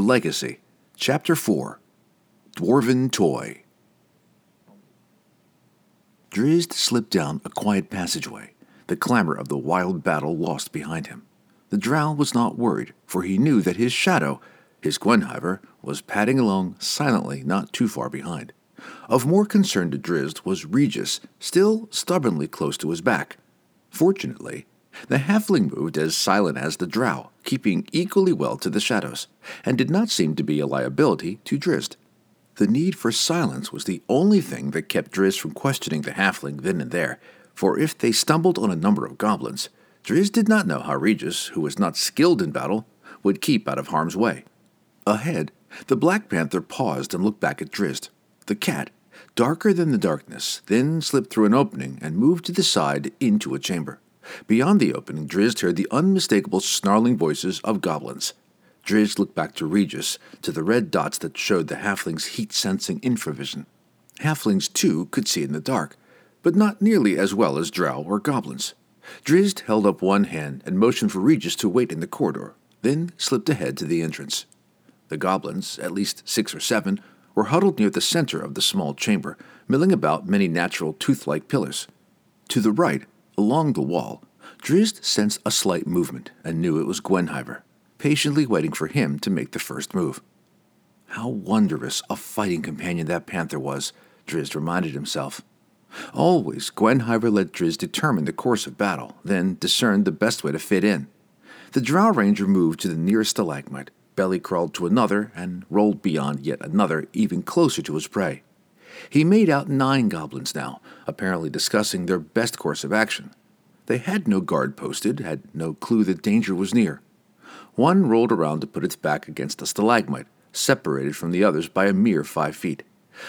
The Legacy, Chapter 4 Dwarven Toy. Drizzt slipped down a quiet passageway, the clamor of the wild battle lost behind him. The drow was not worried, for he knew that his shadow, his Guenhwyvar, was padding along silently not too far behind. Of more concern to Drizzt was Regis, still stubbornly close to his back. Fortunately, the halfling moved as silent as the drow, keeping equally well to the shadows, and did not seem to be a liability to Drizzt. The need for silence was the only thing that kept Drizzt from questioning the halfling then and there, for if they stumbled on a number of goblins, Drizzt did not know how Regis, who was not skilled in battle, would keep out of harm's way. Ahead, the Black Panther paused and looked back at Drizzt. The cat, darker than the darkness, then slipped through an opening and moved to the side into a chamber. Beyond the opening, Drizzt heard the unmistakable snarling voices of goblins. Drizzt looked back to Regis, to the red dots that showed the halfling's heat sensing infravision. Halflings, too, could see in the dark, but not nearly as well as drow or goblins. Drizzt held up one hand and motioned for Regis to wait in the corridor, then slipped ahead to the entrance. The goblins, at least six or seven, were huddled near the center of the small chamber, milling about many natural tooth like pillars. To the right, along the wall, Drizzt sensed a slight movement and knew it was Guenhwyvar, patiently waiting for him to make the first move. How wondrous a fighting companion that panther was, Drizzt reminded himself. Always, Guenhwyvar let Drizzt determine the course of battle, then discerned the best way to fit in. The Drow Ranger moved to the nearest stalagmite, belly crawled to another, and rolled beyond yet another, even closer to his prey. He made out nine goblins now, apparently discussing their best course of action. They had no guard posted, had no clue that danger was near. One rolled around to put its back against a stalagmite, separated from the others by a mere five feet.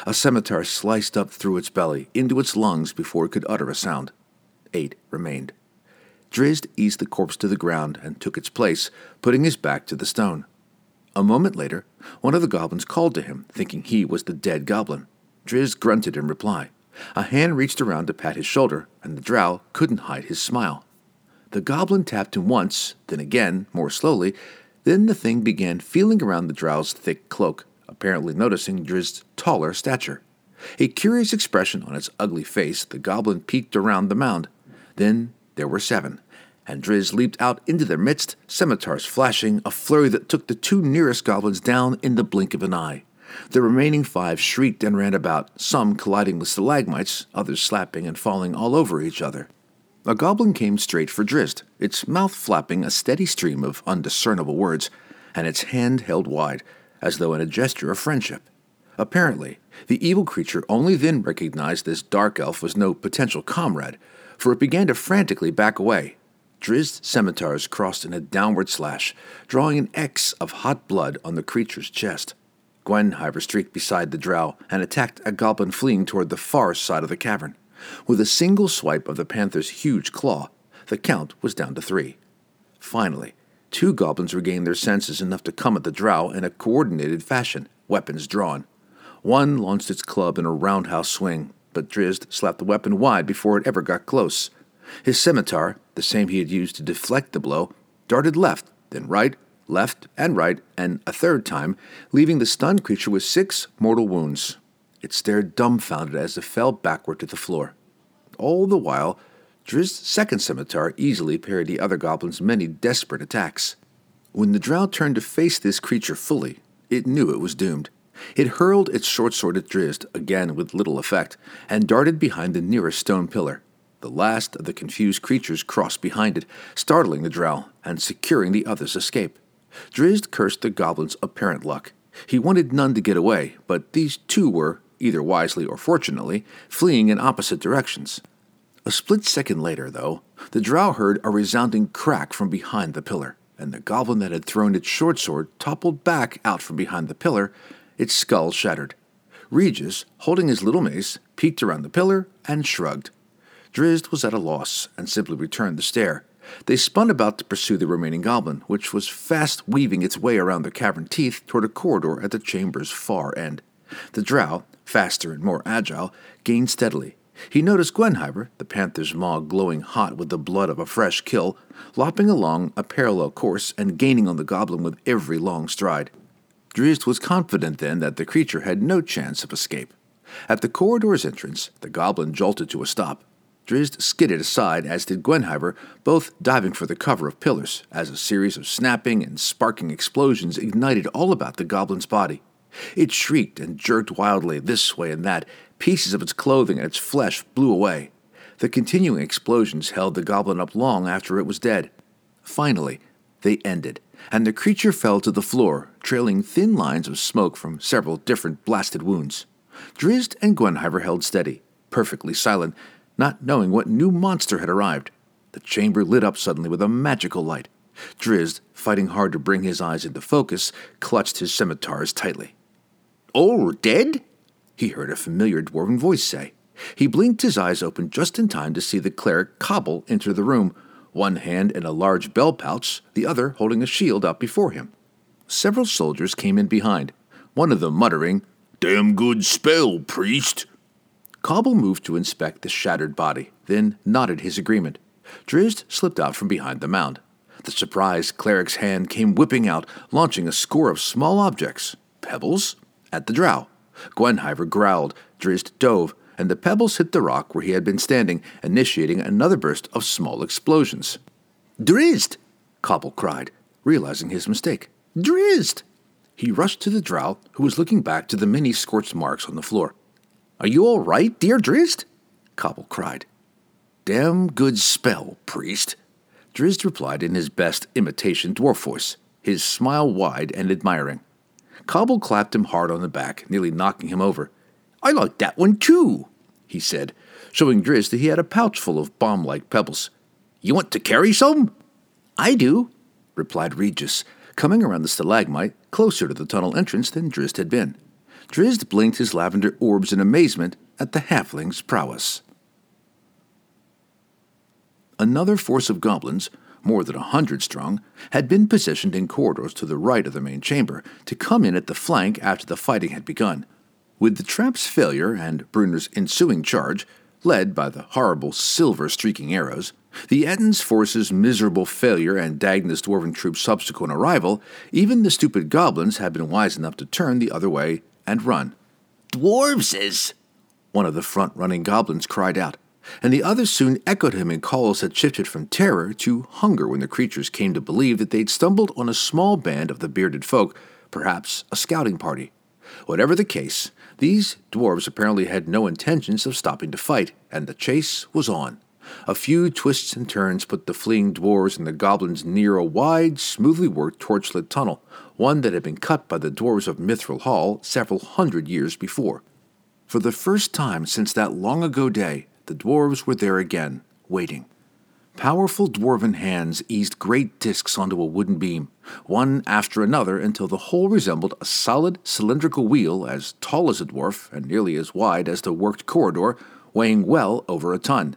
A scimitar sliced up through its belly, into its lungs before it could utter a sound. Eight remained. Drizzt eased the corpse to the ground and took its place, putting his back to the stone. A moment later, one of the goblins called to him, thinking he was the dead goblin. Drizzt grunted in reply. A hand reached around to pat his shoulder, and the drow couldn't hide his smile. The goblin tapped him once, then again, more slowly. Then the thing began feeling around the drow's thick cloak, apparently noticing Drizzt's taller stature. A curious expression on its ugly face, the goblin peeked around the mound. Then there were seven, and Drizzt leaped out into their midst, scimitars flashing, a flurry that took the two nearest goblins down in the blink of an eye. The remaining five shrieked and ran about, some colliding with stalagmites, others slapping and falling all over each other. A goblin came straight for Drizzt, its mouth flapping a steady stream of undiscernible words, and its hand held wide, as though in a gesture of friendship. Apparently, the evil creature only then recognized this dark elf was no potential comrade, for it began to frantically back away. Drizzt's scimitars crossed in a downward slash, drawing an X of hot blood on the creature's chest. Guenhwyvar streaked beside the drow and attacked a goblin fleeing toward the far side of the cavern. With a single swipe of the panther's huge claw, the count was down to three. Finally, two goblins regained their senses enough to come at the drow in a coordinated fashion, weapons drawn. One launched its club in a roundhouse swing, but Drizzt slapped the weapon wide before it ever got close. His scimitar, the same he had used to deflect the blow, darted left, then right, left, and right, and a third time, leaving the stunned creature with six mortal wounds. It stared dumbfounded as it fell backward to the floor. All the while, Drizzt's second scimitar easily parried the other goblin's many desperate attacks. When the drow turned to face this creature fully, it knew it was doomed. It hurled its short sword at Drizzt, again with little effect, and darted behind the nearest stone pillar. The last of the confused creatures crossed behind it, startling the drow and securing the other's escape. Drizzt cursed the goblin's apparent luck. He wanted none to get away, but these two were, either wisely or fortunately, fleeing in opposite directions. A split second later, though, the drow heard a resounding crack from behind the pillar, and the goblin that had thrown its short sword toppled back out from behind the pillar, its skull shattered. Regis, holding his little mace, peeked around the pillar and shrugged. Drizzt was at a loss and simply returned the stare. They spun about to pursue the remaining goblin, which was fast weaving its way around the cavern teeth toward a corridor at the chamber's far end. The drow, faster and more agile, gained steadily. He noticed Guenhwyvar, the panther's maw glowing hot with the blood of a fresh kill, lopping along a parallel course and gaining on the goblin with every long stride. Drizzt was confident then that the creature had no chance of escape. At the corridor's entrance, the goblin jolted to a stop. Drizzt skidded aside, as did Guenhwyvar, both diving for the cover of pillars, as a series of snapping and sparking explosions ignited all about the goblin's body. It shrieked and jerked wildly this way and that. Pieces of its clothing and its flesh blew away. The continuing explosions held the goblin up long after it was dead. Finally, they ended, and the creature fell to the floor, trailing thin lines of smoke from several different blasted wounds. Drizzt and Guenhwyvar held steady, perfectly silent, not knowing what new monster had arrived. The chamber lit up suddenly with a magical light. Drizzt, fighting hard to bring his eyes into focus, clutched his scimitars tightly. All dead? He heard a familiar dwarven voice say. He blinked his eyes open just in time to see the cleric Cobble enter the room, one hand in a large bell pouch, the other holding a shield up before him. Several soldiers came in behind, one of them muttering, Damn good spell, priest. Cobble moved to inspect the shattered body, then nodded his agreement. Drizzt slipped out from behind the mound. The surprised cleric's hand came whipping out, launching a score of small objects pebbles at the drow. Guenhwyvar growled, Drizzt dove, and the pebbles hit the rock where he had been standing, initiating another burst of small explosions. Drizzt! Cobble cried, realizing his mistake. Drizzt! He rushed to the drow, who was looking back to the many scorched marks on the floor. Are you all right, dear Drizzt? Cobble cried. Damn good spell, priest. Drizzt replied in his best imitation dwarf voice, his smile wide and admiring. Cobble clapped him hard on the back, nearly knocking him over. I like that one too, he said, showing Drizzt that he had a pouch full of bomb like pebbles. You want to carry some? I do, replied Regis, coming around the stalagmite closer to the tunnel entrance than Drizzt had been. Drizzt blinked his lavender orbs in amazement at the halfling's prowess. Another force of goblins, more than a hundred strong, had been positioned in corridors to the right of the main chamber to come in at the flank after the fighting had begun. With the trap's failure and Bruenor's ensuing charge, led by the horrible silver streaking arrows, the Ettin's force's miserable failure and Dagna's dwarven troops' subsequent arrival, even the stupid goblins had been wise enough to turn the other way and run. Dwarveses! One of the front running goblins cried out, and the others soon echoed him in calls that shifted from terror to hunger when the creatures came to believe that they'd stumbled on a small band of the bearded folk, perhaps a scouting party. Whatever the case, these dwarves apparently had no intentions of stopping to fight, and the chase was on. A few twists and turns put the fleeing dwarves and the goblins near a wide, smoothly worked torchlit tunnel, one that had been cut by the dwarves of Mithril Hall several hundred years before. For the first time since that long ago day, the dwarves were there again, waiting. Powerful dwarven hands eased great disks onto a wooden beam, one after another until the whole resembled a solid cylindrical wheel as tall as a dwarf and nearly as wide as the worked corridor, weighing well over a ton.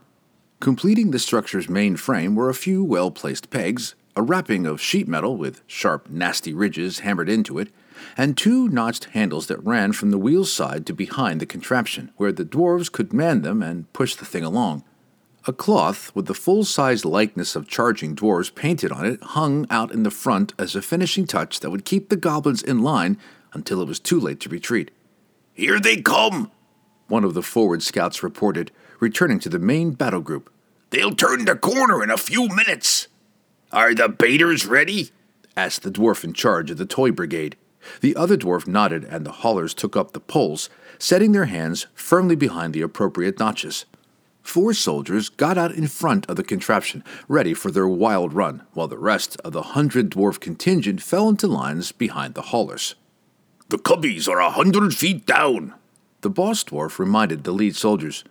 Completing the structure's main frame were a few well placed pegs, a wrapping of sheet metal with sharp, nasty ridges hammered into it, and two notched handles that ran from the wheel's side to behind the contraption, where the dwarves could man them and push the thing along. A cloth with the full sized likeness of charging dwarves painted on it hung out in the front as a finishing touch that would keep the goblins in line until it was too late to retreat. Here they come! One of the forward scouts reported, returning to the main battle group. They'll turn the corner in a few minutes. Are the baiters ready? asked the dwarf in charge of the toy brigade. The other dwarf nodded, and the haulers took up the poles, setting their hands firmly behind the appropriate notches. Four soldiers got out in front of the contraption, ready for their wild run, while the rest of the hundred dwarf contingent fell into lines behind the haulers. The cubbies are a hundred feet down, the boss dwarf reminded the lead soldiers.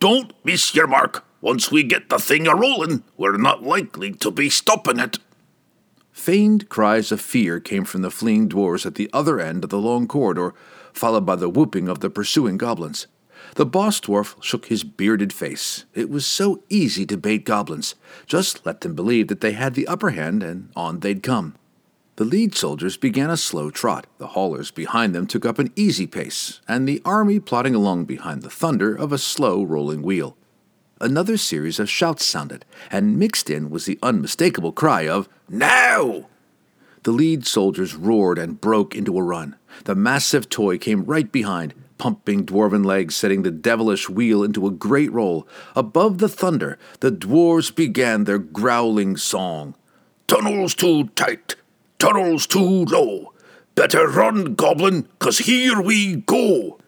Don't miss your mark. Once we get the thing a rollin', we're not likely to be stopping it. Feigned cries of fear came from the fleeing dwarfs at the other end of the long corridor, followed by the whooping of the pursuing goblins. The boss dwarf shook his bearded face. It was so easy to bait goblins. Just let them believe that they had the upper hand, and on they'd come. The lead soldiers began a slow trot, the haulers behind them took up an easy pace, and the army plodding along behind the thunder of a slow rolling wheel. Another series of shouts sounded, and mixed in was the unmistakable cry of, Now! The lead soldiers roared and broke into a run. The massive toy came right behind, pumping dwarven legs, setting the devilish wheel into a great roll. Above the thunder, the dwarves began their growling song. Tunnels too tight, tunnels too low. Better run, goblin, 'cause here we go.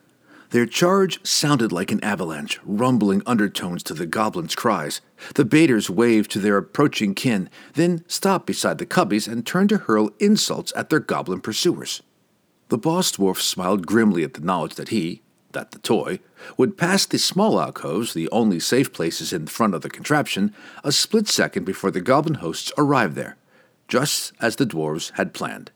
Their charge sounded like an avalanche, rumbling undertones to the goblins' cries. The baiters waved to their approaching kin, then stopped beside the cubbies and turned to hurl insults at their goblin pursuers. The boss dwarf smiled grimly at the knowledge that he, that the toy, would pass the small alcoves, the only safe places in front of the contraption, a split second before the goblin hosts arrived there, just as the dwarves had planned.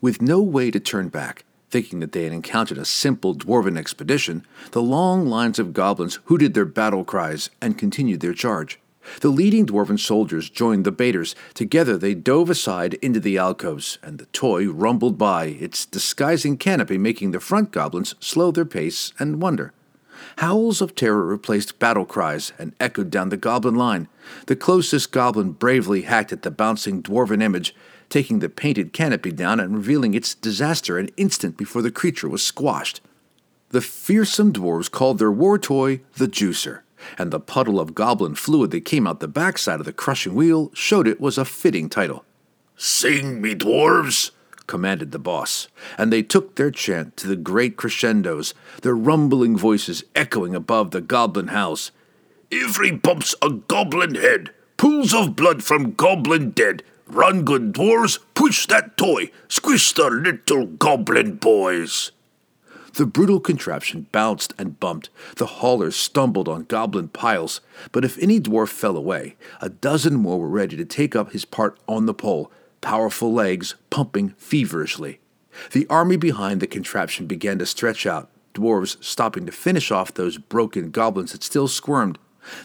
With no way to turn back, Thinking that they had encountered a simple dwarven expedition, the long lines of goblins hooted their battle cries and continued their charge. The leading dwarven soldiers joined the baiters. Together they dove aside into the alcoves, and the toy rumbled by, its disguising canopy making the front goblins slow their pace and wonder. Howls of terror replaced battle cries and echoed down the goblin line. The closest goblin bravely hacked at the bouncing dwarven image, taking the painted canopy down and revealing its disaster an instant before the creature was squashed. The fearsome dwarves called their war toy the Juicer, and the puddle of goblin fluid that came out the backside of the crushing wheel showed it was a fitting title. Sing me, dwarves! commanded the boss, and they took their chant to the great crescendos, their rumbling voices echoing above the goblin house. Every bump's a goblin head, pools of blood from goblin dead, Run, good dwarves, push that toy, squish the little goblin boys. The brutal contraption bounced and bumped. The haulers stumbled on goblin piles, but if any dwarf fell away, a dozen more were ready to take up his part on the pole, powerful legs pumping feverishly. The army behind the contraption began to stretch out, dwarves stopping to finish off those broken goblins that still squirmed.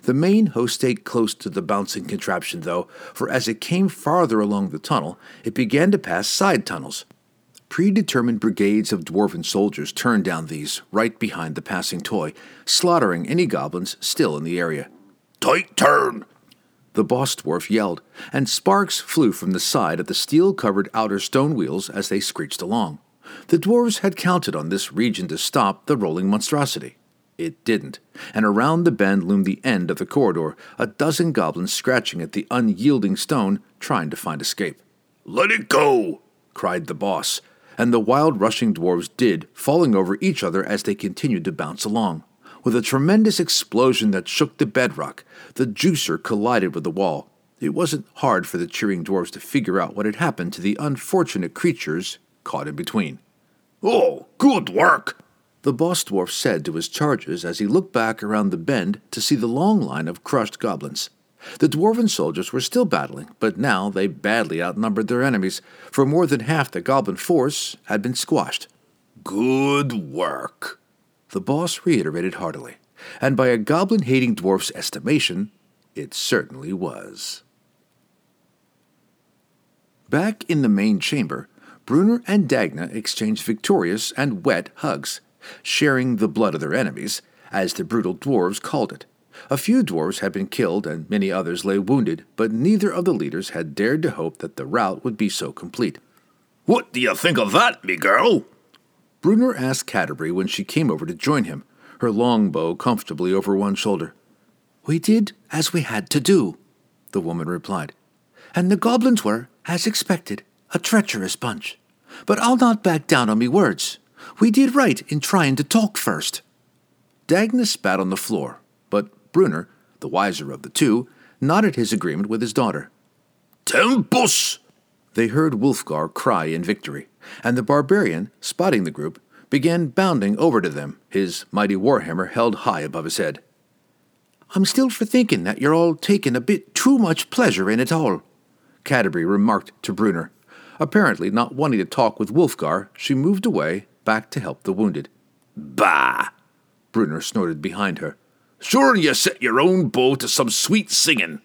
The main host stayed close to the bouncing contraption, though, for as it came farther along the tunnel, it began to pass side tunnels. Predetermined brigades of dwarven soldiers turned down these, right behind the passing toy, slaughtering any goblins still in the area. Tight turn! The boss dwarf yelled, and sparks flew from the side of the steel covered outer stone wheels as they screeched along. The dwarves had counted on this region to stop the rolling monstrosity. It didn't, and around the bend loomed the end of the corridor, a dozen goblins scratching at the unyielding stone, trying to find escape. Let it go! cried the boss, and the wild rushing dwarves did, falling over each other as they continued to bounce along. With a tremendous explosion that shook the bedrock, the juicer collided with the wall. It wasn't hard for the cheering dwarves to figure out what had happened to the unfortunate creatures caught in between. Oh, good work! The boss dwarf said to his charges as he looked back around the bend to see the long line of crushed goblins. The dwarven soldiers were still battling, but now they badly outnumbered their enemies, for more than half the goblin force had been squashed. Good work, the boss reiterated heartily, and by a goblin hating dwarf's estimation, it certainly was. Back in the main chamber, Bruenor and Dagna exchanged victorious and wet hugs sharing the blood of their enemies, as the brutal dwarves called it. A few dwarves had been killed and many others lay wounded, but neither of the leaders had dared to hope that the rout would be so complete. What do you think of that, me girl? Bruenor asked Catti-brie when she came over to join him, her long bow comfortably over one shoulder. We did as we had to do, the woman replied. And the goblins were, as expected, a treacherous bunch. But I'll not back down on me words. We did right in trying to talk first. Dagna spat on the floor, but Bruenor, the wiser of the two, nodded his agreement with his daughter. Tempus! They heard Wulfgar cry in victory, and the barbarian, spotting the group, began bounding over to them, his mighty warhammer held high above his head. I'm still for thinking that you're all taking a bit too much pleasure in it all, Catti-brie remarked to Bruenor. Apparently not wanting to talk with Wulfgar, she moved away back to help the wounded. Bah! Bruenor snorted behind her. Sure you set your own bow to some sweet singing.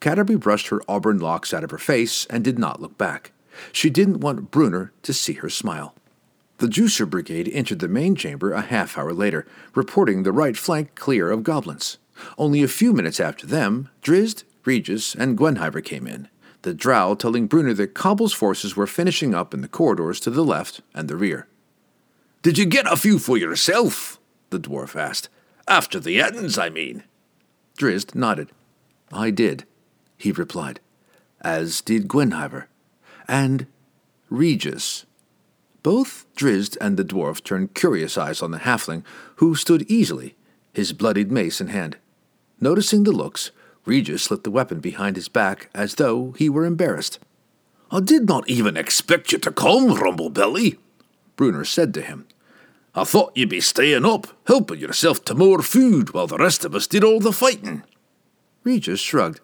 Catti-brie brushed her auburn locks out of her face and did not look back. She didn't want Bruenor to see her smile. The Juicer Brigade entered the main chamber a half hour later, reporting the right flank clear of goblins. Only a few minutes after them, Drizzt, Regis, and Guenhwyvar came in. the drow telling Bruenor that Cobble's forces were finishing up in the corridors to the left and the rear. Did you get a few for yourself? the dwarf asked. After the Ettins, I mean. Drizzt nodded. I did, he replied, as did Guenhwyvar, and Regis. Both Drizzt and the dwarf turned curious eyes on the halfling, who stood easily, his bloodied mace in hand. Noticing the looks, Regis slipped the weapon behind his back as though he were embarrassed. I did not even expect you to come, Rumblebelly, Bruenor said to him. I thought you'd be staying up, helping yourself to more food while the rest of us did all the fighting. Regis shrugged.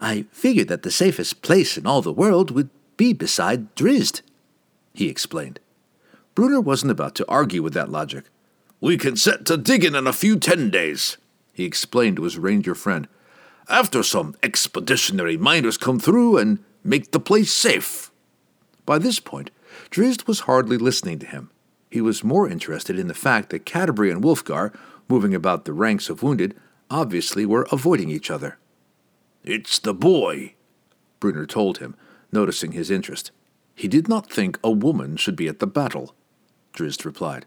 I figured that the safest place in all the world would be beside Drizzt, he explained. Bruenor wasn't about to argue with that logic. We can set to digging in a few ten days, he explained to his ranger friend, after some expeditionary miners come through and make the place safe. By this point, Drizzt was hardly listening to him. He was more interested in the fact that Catti-brie and Wulfgar, moving about the ranks of wounded, obviously were avoiding each other. It's the boy, Bruenor told him, noticing his interest. He did not think a woman should be at the battle. Drizzt replied.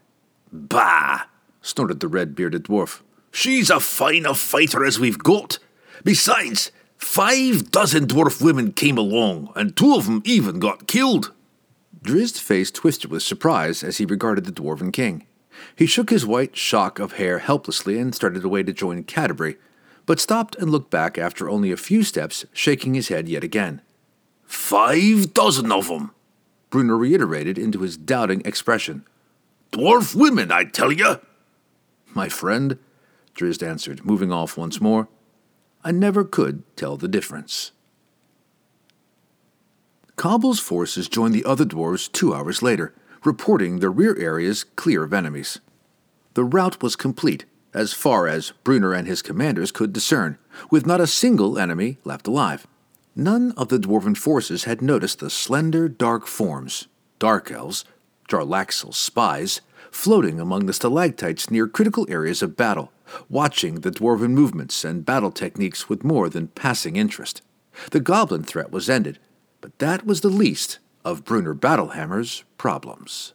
Bah! snorted the red bearded dwarf. She's as fine a fighter as we've got. Besides, five dozen dwarf women came along, and two of them even got killed. Drizzt's face twisted with surprise as he regarded the dwarven king. He shook his white shock of hair helplessly and started away to join Catti-brie, but stopped and looked back after only a few steps, shaking his head yet again. Five dozen of them, Bruenor reiterated into his doubting expression. Dwarf women, I tell you. My friend, Drizzt answered, moving off once more, I never could tell the difference. Cobble's forces joined the other dwarves two hours later, reporting the rear areas clear of enemies. The rout was complete, as far as Bruenor and his commanders could discern, with not a single enemy left alive. None of the dwarven forces had noticed the slender, dark forms, dark elves, Jarlaxle's spies, floating among the stalactites near critical areas of battle, watching the dwarven movements and battle techniques with more than passing interest. The goblin threat was ended, but that was the least of Bruenor Battlehammer's problems.